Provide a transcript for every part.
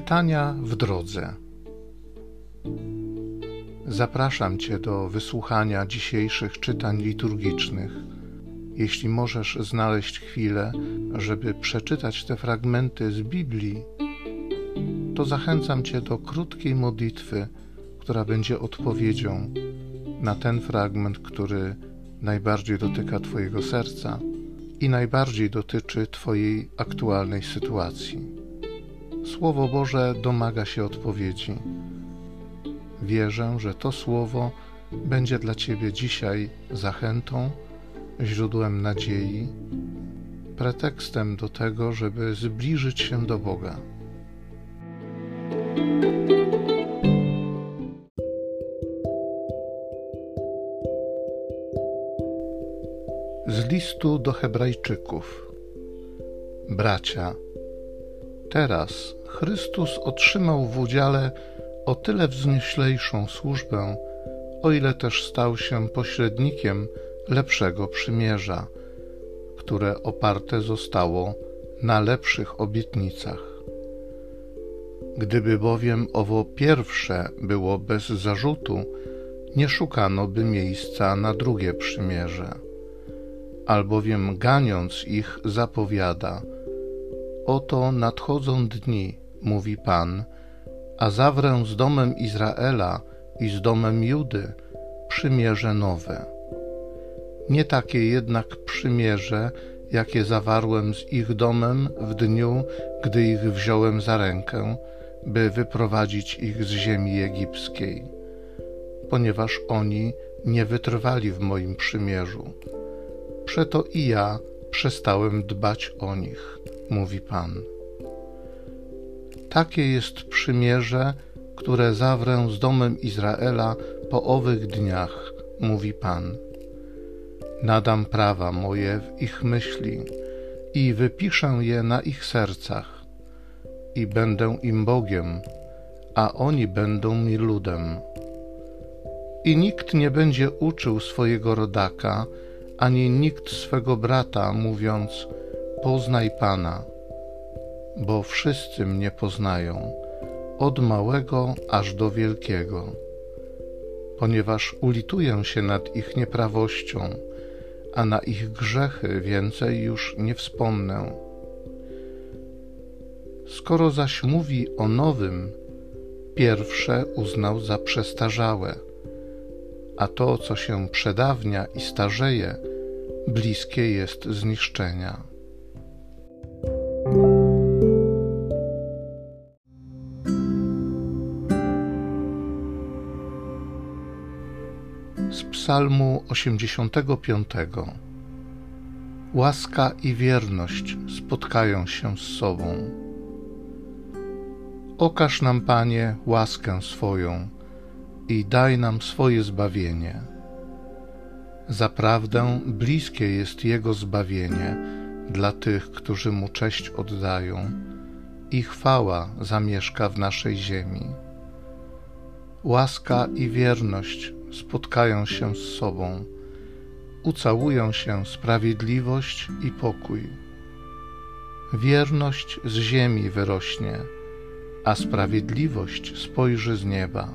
Czytania w drodze. Zapraszam Cię do wysłuchania dzisiejszych czytań liturgicznych. Jeśli możesz znaleźć chwilę, żeby przeczytać te fragmenty z Biblii, to zachęcam Cię do krótkiej modlitwy, która będzie odpowiedzią na ten fragment, który najbardziej dotyka Twojego serca i najbardziej dotyczy Twojej aktualnej sytuacji. Słowo Boże domaga się odpowiedzi. Wierzę, że to słowo będzie dla Ciebie dzisiaj zachętą, źródłem nadziei, pretekstem do tego, żeby zbliżyć się do Boga. Z listu do Hebrajczyków. Bracia, Teraz Chrystus otrzymał w udziale o tyle wznieślejszą służbę, o ile też stał się pośrednikiem lepszego przymierza, które oparte zostało na lepszych obietnicach. Gdyby bowiem owo pierwsze było bez zarzutu, nie szukano by miejsca na drugie przymierze, albowiem ganiąc ich zapowiada – Oto nadchodzą dni, mówi Pan, a zawrę z domem Izraela i z domem Judy przymierze nowe. Nie takie jednak przymierze, jakie zawarłem z ich domem w dniu, gdy ich wziąłem za rękę, by wyprowadzić ich z ziemi egipskiej, ponieważ oni nie wytrwali w moim przymierzu. Przeto i ja przestałem dbać o nich mówi Pan. Takie jest przymierze, które zawrę z domem Izraela po owych dniach, mówi Pan. Nadam prawa moje w ich myśli i wypiszę je na ich sercach, i będę im Bogiem, a oni będą mi ludem. I nikt nie będzie uczył swojego rodaka, ani nikt swego brata, mówiąc: Poznaj Pana, bo wszyscy mnie poznają, od małego aż do wielkiego, ponieważ ulituję się nad ich nieprawością, a na ich grzechy więcej już nie wspomnę. Skoro zaś mówi o nowym, pierwsze uznał za przestarzałe, a to, co się przedawnia i starzeje, bliskie jest zniszczenia. Psalmu 85. Łaska i wierność spotkają się z sobą. Okaż nam, Panie, łaskę swoją i daj nam swoje zbawienie. Zaprawdę bliskie jest Jego zbawienie dla tych, którzy Mu cześć oddają, i chwała zamieszka w naszej ziemi. Łaska i wierność spotkają się z sobą, ucałują się sprawiedliwość i pokój. Wierność z ziemi wyrośnie, a sprawiedliwość spojrzy z nieba.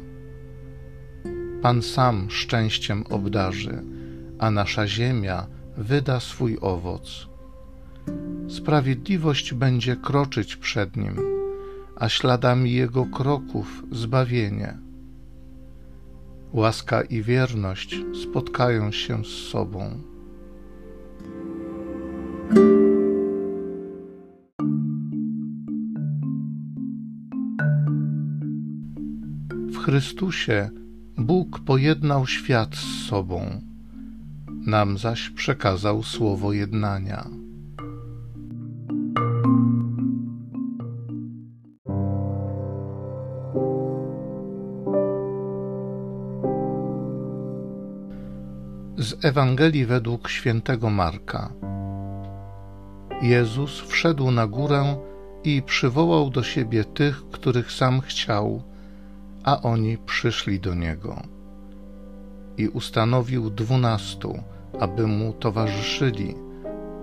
Pan sam szczęściem obdarzy, a nasza ziemia wyda swój owoc. Sprawiedliwość będzie kroczyć przed nim, a śladami jego kroków zbawienie łaska i wierność spotkają się z sobą. W Chrystusie Bóg pojednał świat z sobą, nam zaś przekazał słowo jednania. Z Ewangelii według świętego Marka. Jezus wszedł na górę i przywołał do siebie tych, których sam chciał, a oni przyszli do niego. I ustanowił dwunastu, aby mu towarzyszyli,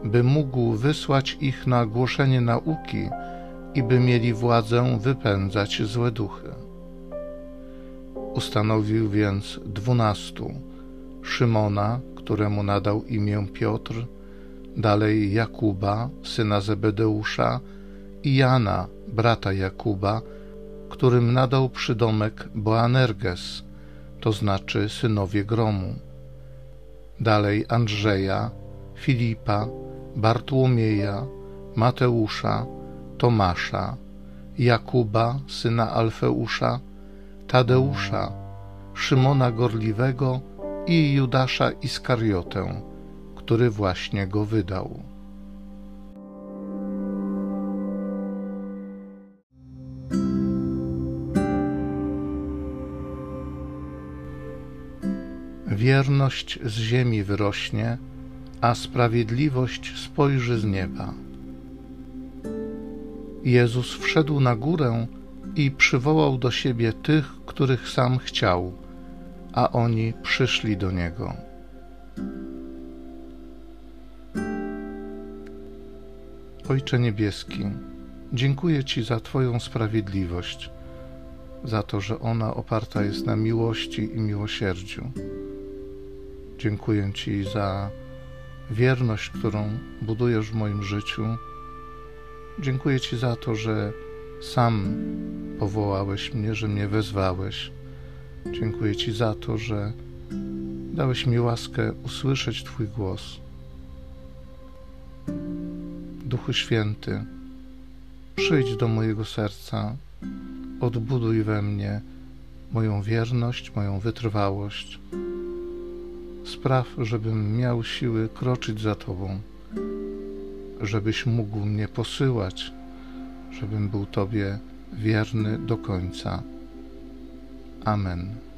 by mógł wysłać ich na głoszenie nauki i by mieli władzę wypędzać złe duchy. Ustanowił więc dwunastu Szymona, któremu nadał imię Piotr, dalej Jakuba, syna Zebedeusza i Jana, brata Jakuba, którym nadał przydomek Boanerges, to znaczy synowie gromu. Dalej Andrzeja, Filipa, Bartłomieja, Mateusza, Tomasza, Jakuba, syna Alfeusza, Tadeusza, Szymona Gorliwego i Judasza Iskariotę, który właśnie go wydał. Wierność z ziemi wyrośnie, a sprawiedliwość spojrzy z nieba. Jezus wszedł na górę i przywołał do siebie tych, których sam chciał, a oni przyszli do niego. Ojcze Niebieski, dziękuję Ci za Twoją sprawiedliwość, za to, że ona oparta jest na miłości i miłosierdziu. Dziękuję Ci za wierność, którą budujesz w moim życiu. Dziękuję Ci za to, że sam powołałeś mnie, że mnie wezwałeś. Dziękuję Ci za to, że dałeś mi łaskę usłyszeć Twój głos. Duchu Święty, przyjdź do mojego serca, odbuduj we mnie moją wierność, moją wytrwałość. Spraw, żebym miał siły kroczyć za Tobą, żebyś mógł mnie posyłać, żebym był Tobie wierny do końca. Amen.